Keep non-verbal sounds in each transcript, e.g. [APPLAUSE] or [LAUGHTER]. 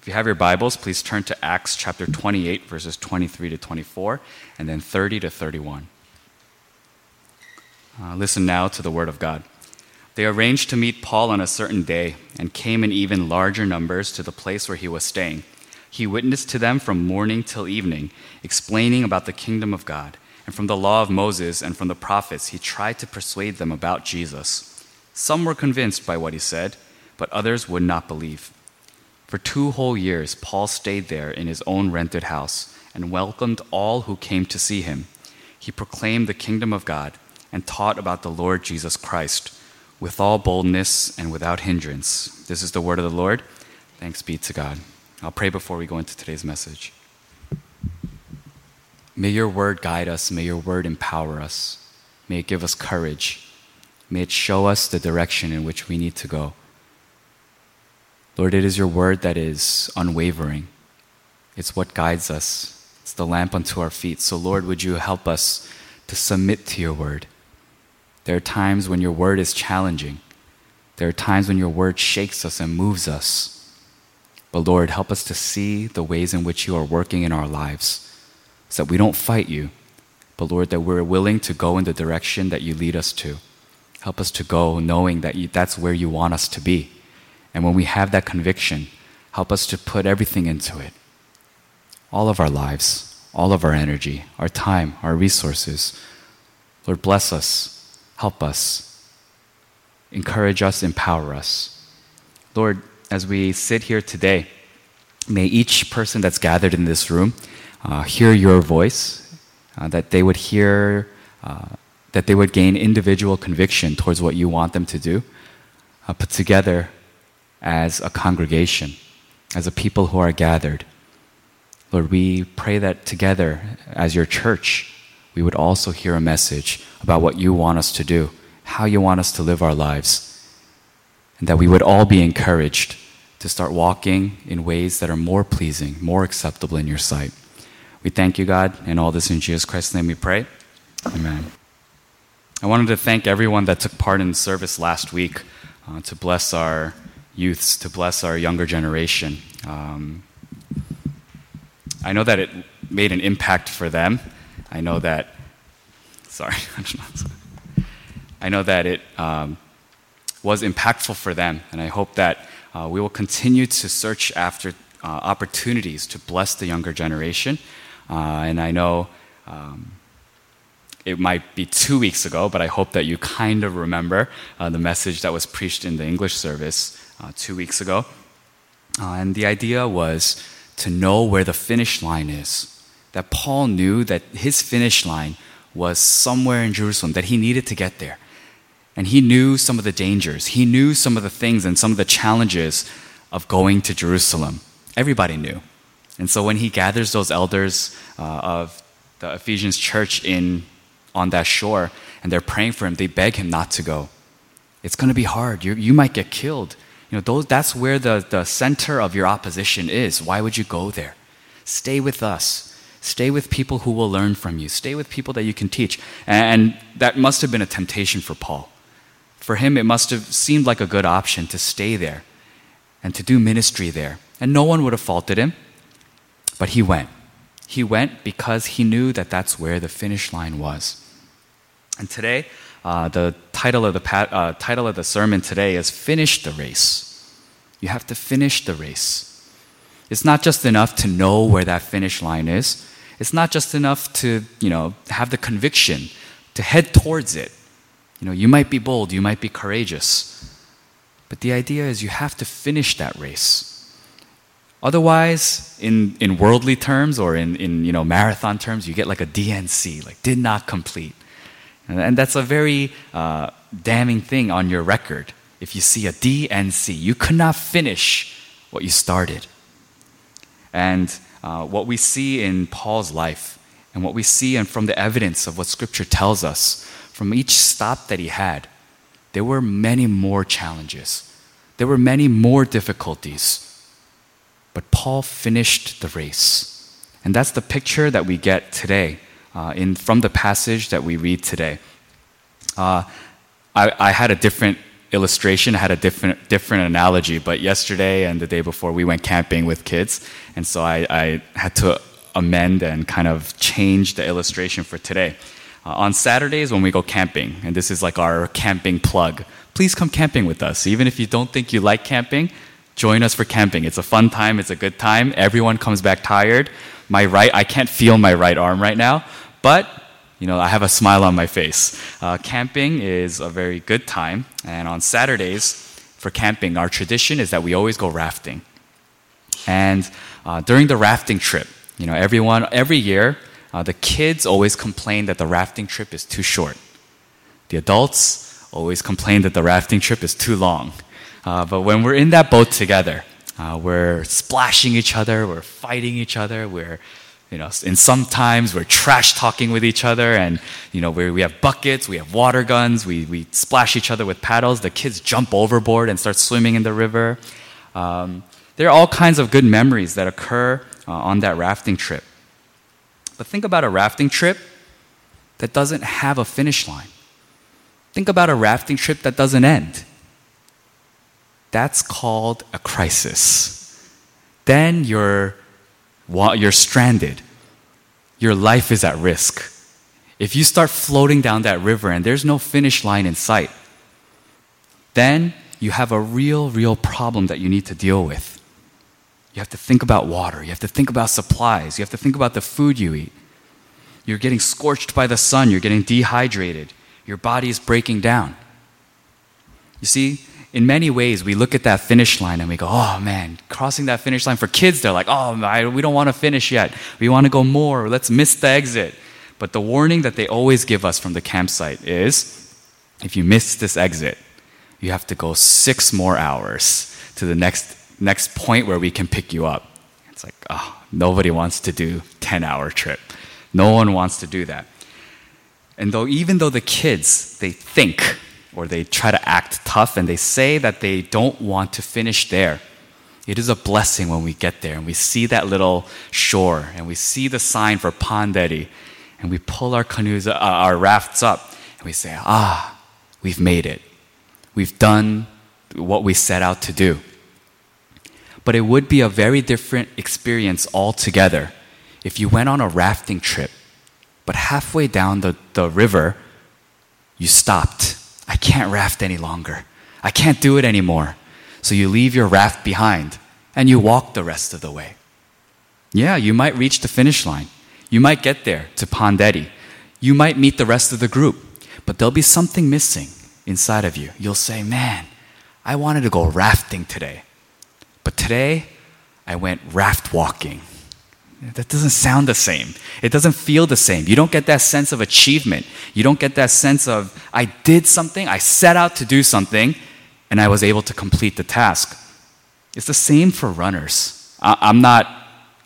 If you have your Bibles, please turn to Acts chapter 28, verses 23 to 24, and then 30 to 31. Uh, listen now to the Word of God. They arranged to meet Paul on a certain day and came in even larger numbers to the place where he was staying. He witnessed to them from morning till evening, explaining about the kingdom of God. And from the law of Moses and from the prophets, he tried to persuade them about Jesus. Some were convinced by what he said, but others would not believe. For two whole years, Paul stayed there in his own rented house and welcomed all who came to see him. He proclaimed the kingdom of God and taught about the Lord Jesus Christ with all boldness and without hindrance. This is the word of the Lord. Thanks be to God. I'll pray before we go into today's message. May your word guide us. May your word empower us. May it give us courage. May it show us the direction in which we need to go. Lord, it is your word that is unwavering. It's what guides us, it's the lamp unto our feet. So, Lord, would you help us to submit to your word? There are times when your word is challenging, there are times when your word shakes us and moves us. But, Lord, help us to see the ways in which you are working in our lives so that we don't fight you, but, Lord, that we're willing to go in the direction that you lead us to. Help us to go knowing that you, that's where you want us to be. And when we have that conviction, help us to put everything into it all of our lives, all of our energy, our time, our resources. Lord, bless us, help us, encourage us, empower us. Lord, as we sit here today, may each person that's gathered in this room uh, hear your voice, uh, that they would hear, uh, that they would gain individual conviction towards what you want them to do, uh, put together as a congregation, as a people who are gathered. Lord, we pray that together as your church, we would also hear a message about what you want us to do, how you want us to live our lives, and that we would all be encouraged to start walking in ways that are more pleasing, more acceptable in your sight. We thank you, God, and all this in Jesus Christ's name we pray. Amen. I wanted to thank everyone that took part in the service last week uh, to bless our youths, to bless our younger generation. Um, I know that it made an impact for them. I know that, sorry, [LAUGHS] I know that it um, was impactful for them, and I hope that uh, we will continue to search after uh, opportunities to bless the younger generation. Uh, and I know um, it might be two weeks ago, but I hope that you kind of remember uh, the message that was preached in the English service uh, two weeks ago. And the idea was to know where the finish line is. That Paul knew that his finish line was somewhere in Jerusalem, that he needed to get there. And he knew some of the dangers. He knew some of the things and some of the challenges of going to Jerusalem. Everybody knew. And so when he gathers those elders uh, of the Ephesians church in, on that shore and they're praying for him, they beg him not to go. It's going to be hard. you you might get killed. You know, those, that's where the, the center of your opposition is. Why would you go there? Stay with us. Stay with people who will learn from you. Stay with people that you can teach. And that must have been a temptation for Paul. For him, it must have seemed like a good option to stay there and to do ministry there. And no one would have faulted him, but he went. He went because he knew that that's where the finish line was. And today, uh, the title of the, uh, title of the sermon today is Finish the Race. You have to finish the race. It's not just enough to know where that finish line is. It's not just enough to, you know, have the conviction to head towards it. You know, you might be bold, you might be courageous. But the idea is you have to finish that race. Otherwise, in, in worldly terms or in, in you know, marathon terms, you get like a DNC, like did not complete. And, and that's a very uh, damning thing on your record. If you see a DNC, you could not finish what you started. And uh, what we see in Paul's life, and what we see and from the evidence of what Scripture tells us, from each stop that he had, there were many more challenges. There were many more difficulties. But Paul finished the race. And that's the picture that we get today uh, in, from the passage that we read today. Uh, I, I had a different illustration, I had a different, different analogy, but yesterday and the day before we went camping with kids, and so I, I had to amend and kind of change the illustration for today. Uh, on Saturdays when we go camping, and this is like our camping plug, please come camping with us. Even if you don't think you like camping, join us for camping. It's a fun time, it's a good time. Everyone comes back tired. My right, I can't feel my right arm right now, but you know, I have a smile on my face. Uh, camping is a very good time, and on Saturdays for camping, our tradition is that we always go rafting. And uh, during the rafting trip, you know, everyone, every year, uh, the kids always complain that the rafting trip is too short. The adults always complain that the rafting trip is too long. Uh, but when we're in that boat together, uh, we're splashing each other, we're fighting each other, we're you know, and sometimes we're trash talking with each other, and you know, we have buckets, we have water guns, we, we splash each other with paddles. The kids jump overboard and start swimming in the river. Um, there are all kinds of good memories that occur uh, on that rafting trip. But think about a rafting trip that doesn't have a finish line. Think about a rafting trip that doesn't end. That's called a crisis. Then you're you're stranded. Your life is at risk. If you start floating down that river and there's no finish line in sight, then you have a real, real problem that you need to deal with. You have to think about water. You have to think about supplies. You have to think about the food you eat. You're getting scorched by the sun. You're getting dehydrated. Your body is breaking down. You see, in many ways, we look at that finish line and we go, oh man, crossing that finish line. For kids, they're like, oh, we don't want to finish yet. We want to go more. Let's miss the exit. But the warning that they always give us from the campsite is if you miss this exit, you have to go six more hours to the next, next point where we can pick you up. It's like, oh, nobody wants to do 10 hour trip. No one wants to do that. And though, even though the kids, they think or they try to act tough and they say that they don't want to finish there. It is a blessing when we get there and we see that little shore and we see the sign for Panderi and we pull our canoes, uh, our rafts up and we say, ah, we've made it. We've done what we set out to do. But it would be a very different experience altogether if you went on a rafting trip, but halfway down the, the river, you stopped I can't raft any longer. I can't do it anymore. So you leave your raft behind and you walk the rest of the way. Yeah, you might reach the finish line. You might get there to Panderi. You might meet the rest of the group, but there'll be something missing inside of you. You'll say, Man, I wanted to go rafting today, but today I went raft walking. That doesn't sound the same. It doesn't feel the same. You don't get that sense of achievement. You don't get that sense of, I did something, I set out to do something, and I was able to complete the task. It's the same for runners. I, am not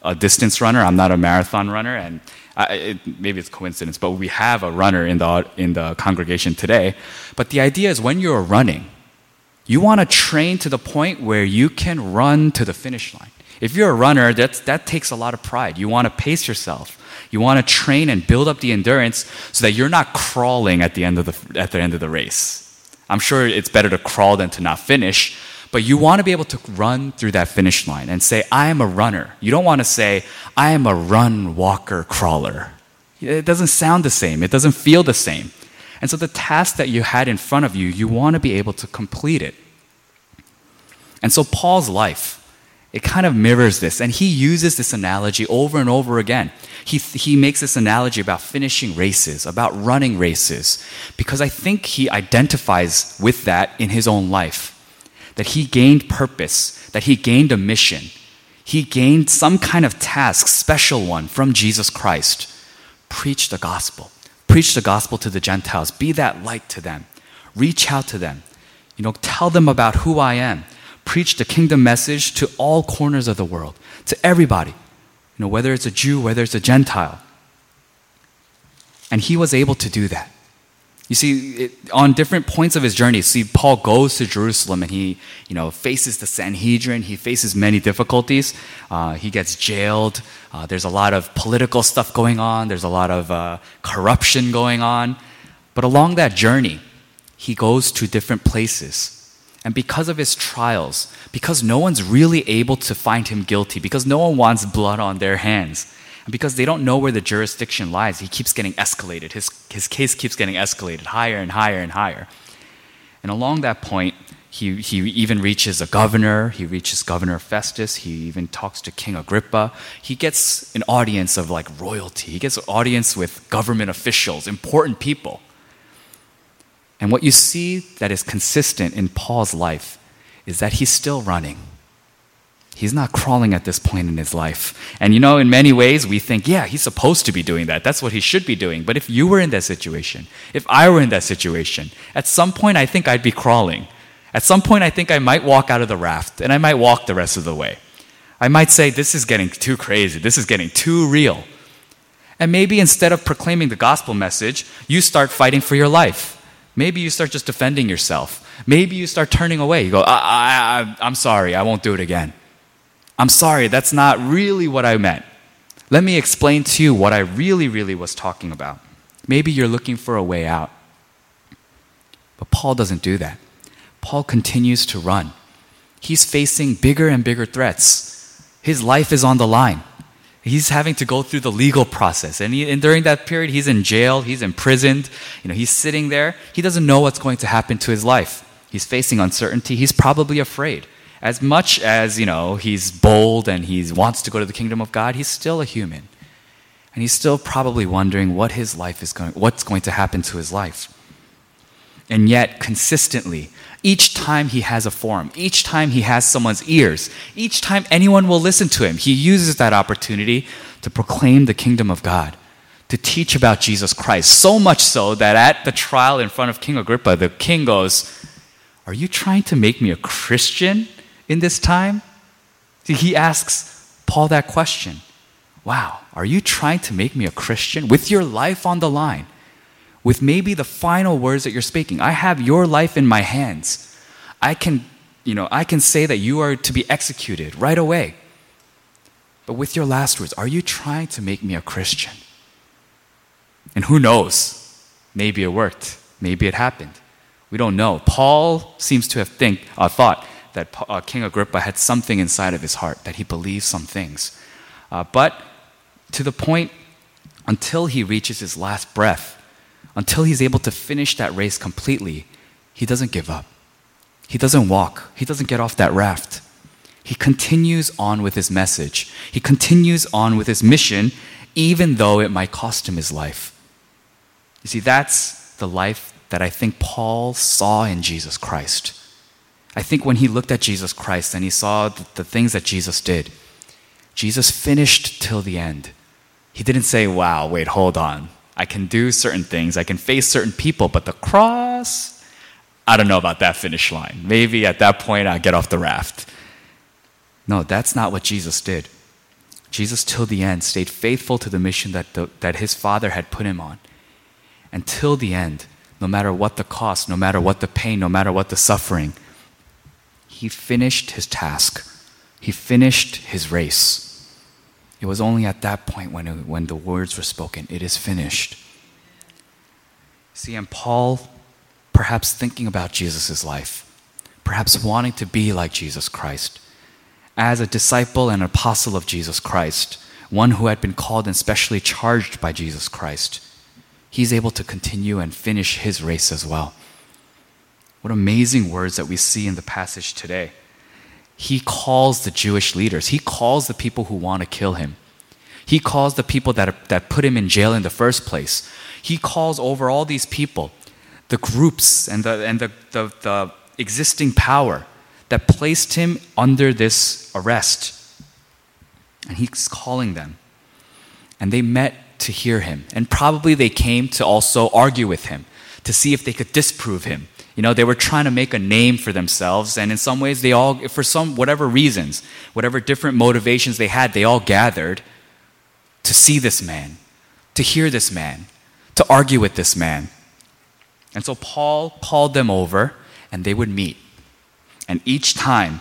a distance runner, I'm not a marathon runner, and I, it, maybe it's coincidence, but we have a runner in the, in the congregation today. But the idea is when you're running, you want to train to the point where you can run to the finish line. If you're a runner, that's, that takes a lot of pride. You want to pace yourself. You want to train and build up the endurance so that you're not crawling at the end of the, at the, end of the race. I'm sure it's better to crawl than to not finish, but you want to be able to run through that finish line and say, I am a runner. You don't want to say, I am a run, walker, crawler. It doesn't sound the same, it doesn't feel the same. And so the task that you had in front of you, you want to be able to complete it. And so Paul's life, it kind of mirrors this. And he uses this analogy over and over again. He, he makes this analogy about finishing races, about running races, because I think he identifies with that in his own life. That he gained purpose, that he gained a mission. He gained some kind of task, special one from Jesus Christ. Preach the gospel. Preach the gospel to the Gentiles. Be that light to them. Reach out to them. You know, tell them about who I am preach the kingdom message to all corners of the world, to everybody, you know, whether it's a Jew, whether it's a Gentile. And he was able to do that. You see, it, on different points of his journey, see, Paul goes to Jerusalem and he, you know, faces the Sanhedrin. He faces many difficulties. Uh, he gets jailed. Uh, there's a lot of political stuff going on. There's a lot of uh, corruption going on. But along that journey, he goes to different places. And because of his trials, because no one's really able to find him guilty, because no one wants blood on their hands, and because they don't know where the jurisdiction lies, he keeps getting escalated. His, his case keeps getting escalated higher and higher and higher. And along that point, he, he even reaches a governor. He reaches Governor Festus. He even talks to King Agrippa. He gets an audience of like royalty. He gets an audience with government officials, important people. And what you see that is consistent in Paul's life is that he's still running. He's not crawling at this point in his life. And you know, in many ways, we think, yeah, he's supposed to be doing that. That's what he should be doing. But if you were in that situation, if I were in that situation, at some point, I think I'd be crawling. At some point, I think I might walk out of the raft and I might walk the rest of the way. I might say, this is getting too crazy. This is getting too real. And maybe instead of proclaiming the gospel message, you start fighting for your life. Maybe you start just defending yourself. Maybe you start turning away. You go, I, I, I'm sorry, I won't do it again. I'm sorry, that's not really what I meant. Let me explain to you what I really, really was talking about. Maybe you're looking for a way out. But Paul doesn't do that. Paul continues to run. He's facing bigger and bigger threats. His life is on the line. He's having to go through the legal process. And, he, and, during that period, he's in jail, he's imprisoned, you know, he's sitting there. He doesn't know what's going to happen to his life. He's facing uncertainty. He's probably afraid as much as, you know, he's bold and he wants to go to the kingdom of God, he's still a human. And he's still probably wondering what his life is going, what's going to happen to his life. And yet, consistently, each time he has a forum, each time he has someone's ears, each time anyone will listen to him, he uses that opportunity to proclaim the kingdom of God, to teach about Jesus Christ. So much so that at the trial in front of King Agrippa, the king goes, Are you trying to make me a Christian? In this time? He asks Paul that question Wow, are you trying to make me a Christian with your life on the line? With maybe the final words that you're speaking. I have your life in my hands. I can, you know, I can say that you are to be executed right away. But with your last words, are you trying to make me a Christian? And who knows? Maybe it worked. Maybe it happened. We don't know. Paul seems to have think, uh, thought that uh, King Agrippa had something inside of his heart, that he believed some things. Uh, but to the point until he reaches his last breath, until he's able to finish that race completely, he doesn't give up. He doesn't walk. He doesn't get off that raft. He continues on with his message. He continues on with his mission, even though it might cost him his life. You see, that's the life that I think Paul saw in Jesus Christ. I think when he looked at Jesus Christ and he saw the, things that Jesus did, Jesus finished till the end. He didn't say, wow, wait, hold on. I can do certain things, I can face certain people, but the cross, I don't know about that finish line. Maybe at that point I'll get off the raft. No, that's not what Jesus did. Jesus, till the end, stayed faithful to the mission that, the, that his Father had put him on. Until the end, no matter what the cost, no matter what the pain, no matter what the suffering, he finished his task. He finished his race. It was only at that point when, it, when the words were spoken, it is finished. See, and Paul, perhaps thinking about Jesus' life, perhaps wanting to be like Jesus Christ, as a disciple and apostle of Jesus Christ, one who had been called and specially charged by Jesus Christ, he's able to continue and finish his race as well. What amazing words that we see in the passage today. He calls the Jewish leaders, he calls the people who want to kill him. He calls the people that, that put him in jail in the first place. He calls over all these people, the groups and the, and the, the, the existing power that placed him under this arrest. And he's calling them. And they met to hear him. And probably they came to also argue with him, to see if they could disprove him. You know, they were trying to make a name for themselves, and in some ways, they all, for some, whatever reasons, whatever different motivations they had, they all gathered to see this man, to hear this man, to argue with this man. And so Paul called them over and they would meet. And each time,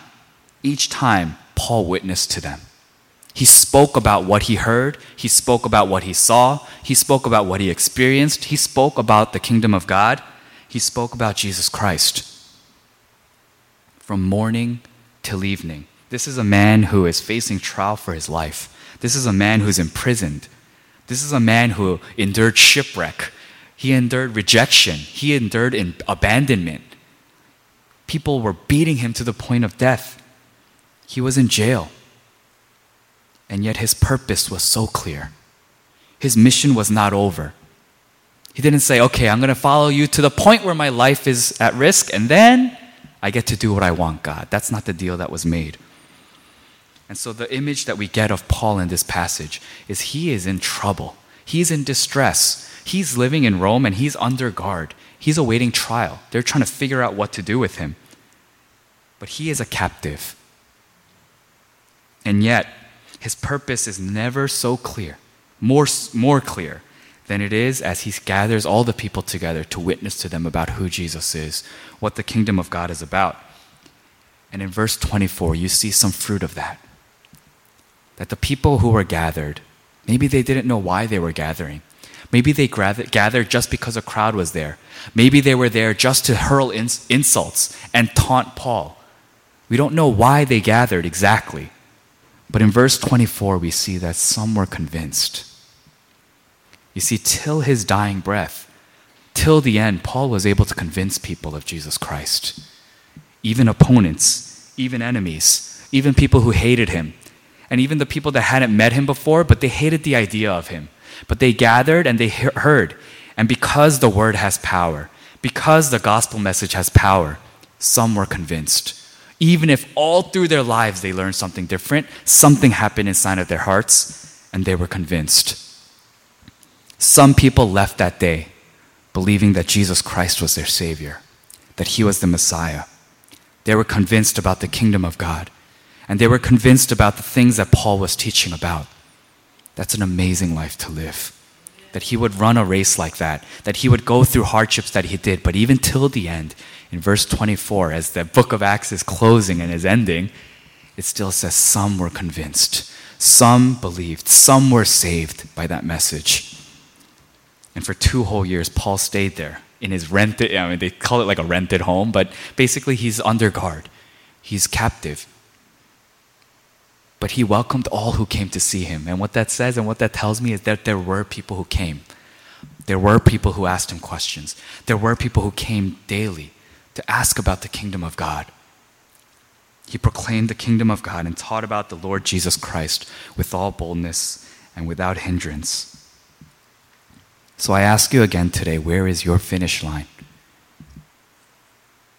each time, Paul witnessed to them. He spoke about what he heard, he spoke about what he saw, he spoke about what he experienced, he spoke about the kingdom of God, he spoke about Jesus Christ. From morning till evening. This is a man who is facing trial for his life. This is a man who's imprisoned. This is a man who endured shipwreck. He endured rejection. He endured abandonment. People were beating him to the point of death. He was in jail. And yet his purpose was so clear. His mission was not over. He didn't say, okay, I'm going to follow you to the point where my life is at risk, and then I get to do what I want, God. That's not the deal that was made. And so the image that we get of Paul in this passage is he is in trouble. He's in distress. He's living in Rome and he's under guard. He's awaiting trial. They're trying to figure out what to do with him. But he is a captive. And yet, his purpose is never so clear, more, more clear than it is as he gathers all the people together to witness to them about who Jesus is, what the kingdom of God is about. And in verse 24, you see some fruit of that. That the people who were gathered, maybe they didn't know why they were gathering. Maybe they gathered just because a crowd was there. Maybe they were there just to hurl insults and taunt Paul. We don't know why they gathered exactly. But in verse 24, we see that some were convinced. You see, till his dying breath, till the end, Paul was able to convince people of Jesus Christ. Even opponents, even enemies, even people who hated him, and even the people that hadn't met him before, but they hated the idea of him. But they gathered and they heard. And because the word has power, because the gospel message has power, some were convinced. Even if all through their lives they learned something different, something happened inside of their hearts, and they were convinced. Some people left that day believing that Jesus Christ was their Savior, that He was the Messiah. They were convinced about the kingdom of God, and they were convinced about the things that Paul was teaching about. That's an amazing life to live. That he would run a race like that, that he would go through hardships that he did, but even till the end, in verse 24, as the book of Acts is closing and is ending, it still says some were convinced, some believed, some were saved by that message. And for two whole years, Paul stayed there in his rented, I mean, they call it like a rented home, but basically he's under guard. He's captive. But he welcomed all who came to see him. And what that says and what that tells me is that there were people who came. There were people who asked him questions. There were people who came daily to ask about the kingdom of God. He proclaimed the kingdom of God and taught about the Lord Jesus Christ with all boldness and without hindrance. So I ask you again today where is your finish line?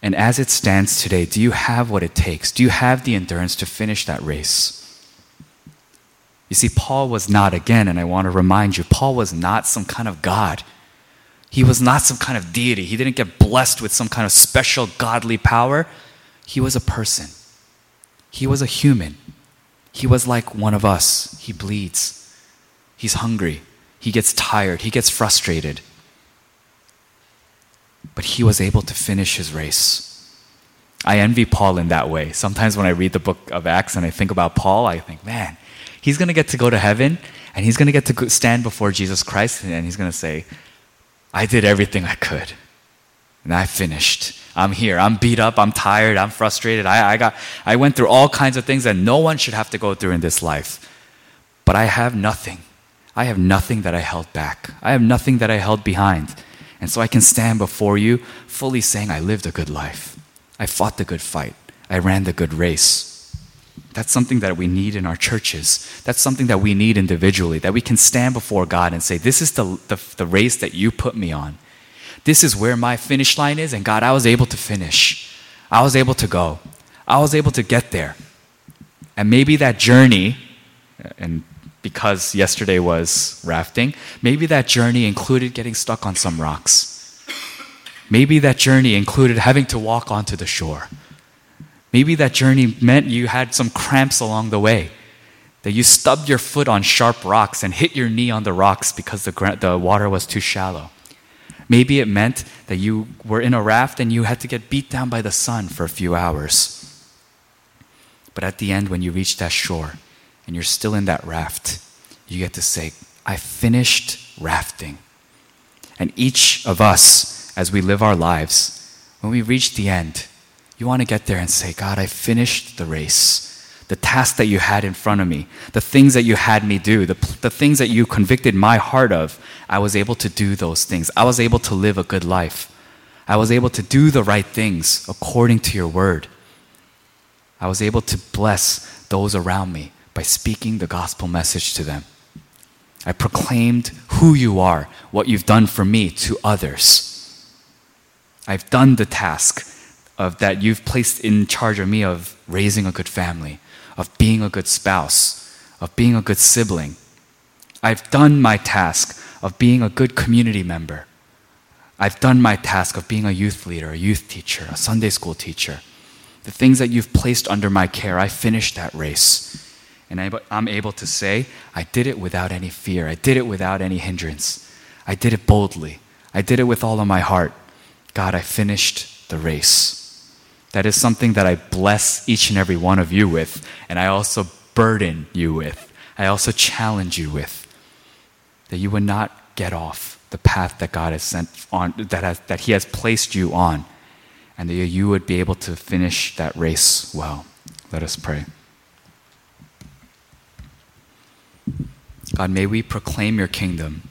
And as it stands today, do you have what it takes? Do you have the endurance to finish that race? You see, Paul was not, again, and I want to remind you, Paul was not some kind of God. He was not some kind of deity. He didn't get blessed with some kind of special godly power. He was a person. He was a human. He was like one of us. He bleeds. He's hungry. He gets tired. He gets frustrated. But he was able to finish his race. I envy Paul in that way. Sometimes when I read the book of Acts and I think about Paul, I think, man, he's going to get to go to heaven and he's going to get to stand before Jesus Christ and he's going to say, I did everything I could. And I finished. I'm here. I'm beat up. I'm tired. I'm frustrated. I, I, got, I went through all kinds of things that no one should have to go through in this life. But I have nothing. I have nothing that I held back. I have nothing that I held behind. And so I can stand before you fully saying, I lived a good life. I fought the good fight. I ran the good race. That's something that we need in our churches. That's something that we need individually, that we can stand before God and say, This is the, the, the, race that you put me on. This is where my finish line is, and God, I was able to finish. I was able to go. I was able to get there. And maybe that journey, and because yesterday was rafting, maybe that journey included getting stuck on some rocks. Maybe that journey included having to walk onto the shore. Maybe that journey meant you had some cramps along the way, that you stubbed your foot on sharp rocks and hit your knee on the rocks because the, the water was too shallow. Maybe it meant that you were in a raft and you had to get beat down by the sun for a few hours. But at the end, when you reached that shore and you're still in that raft, you get to say, I finished rafting. And each of us, as we live our lives, when we reach the end, you want to get there and say, God, I finished the race. The task that you had in front of me, the things that you had me do, the, the things that you convicted my heart of, I was able to do those things. I was able to live a good life. I was able to do the right things according to your word. I was able to bless those around me by speaking the gospel message to them. I proclaimed who you are, what you've done for me to others. I've done the task of that you've placed in charge of me of raising a good family, of being a good spouse, of being a good sibling. I've done my task of being a good community member. I've done my task of being a youth leader, a youth teacher, a Sunday school teacher. The things that you've placed under my care, I finished that race. And I'm able to say, I did it without any fear. I did it without any hindrance. I did it boldly. I did it with all of my heart. God, I finished the race. That is something that I bless each and every one of you with, and I also burden you with. I also challenge you with. That you would not get off the path that God has sent on, that, has, that He has placed you on, and that you would be able to finish that race well. Let us pray. God, may we proclaim your kingdom.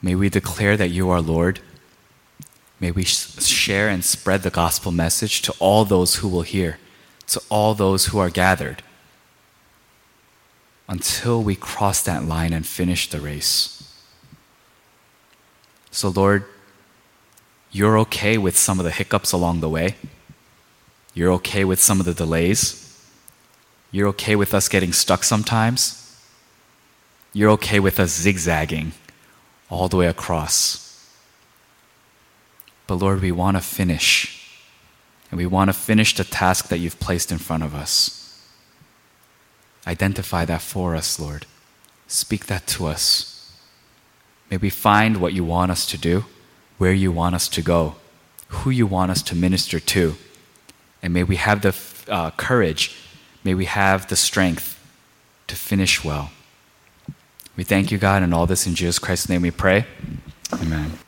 May we declare that you are Lord. May we share and spread the gospel message to all those who will hear, to all those who are gathered, until we cross that line and finish the race. So, Lord, you're okay with some of the hiccups along the way. You're okay with some of the delays. You're okay with us getting stuck sometimes. You're okay with us zigzagging all the way across. But Lord, we want to finish. And we want to finish the task that you've placed in front of us. Identify that for us, Lord. Speak that to us. May we find what you want us to do, where you want us to go, who you want us to minister to. And may we have the uh, courage, may we have the strength to finish well. We thank you, God, and all this in Jesus Christ's name we pray. Amen.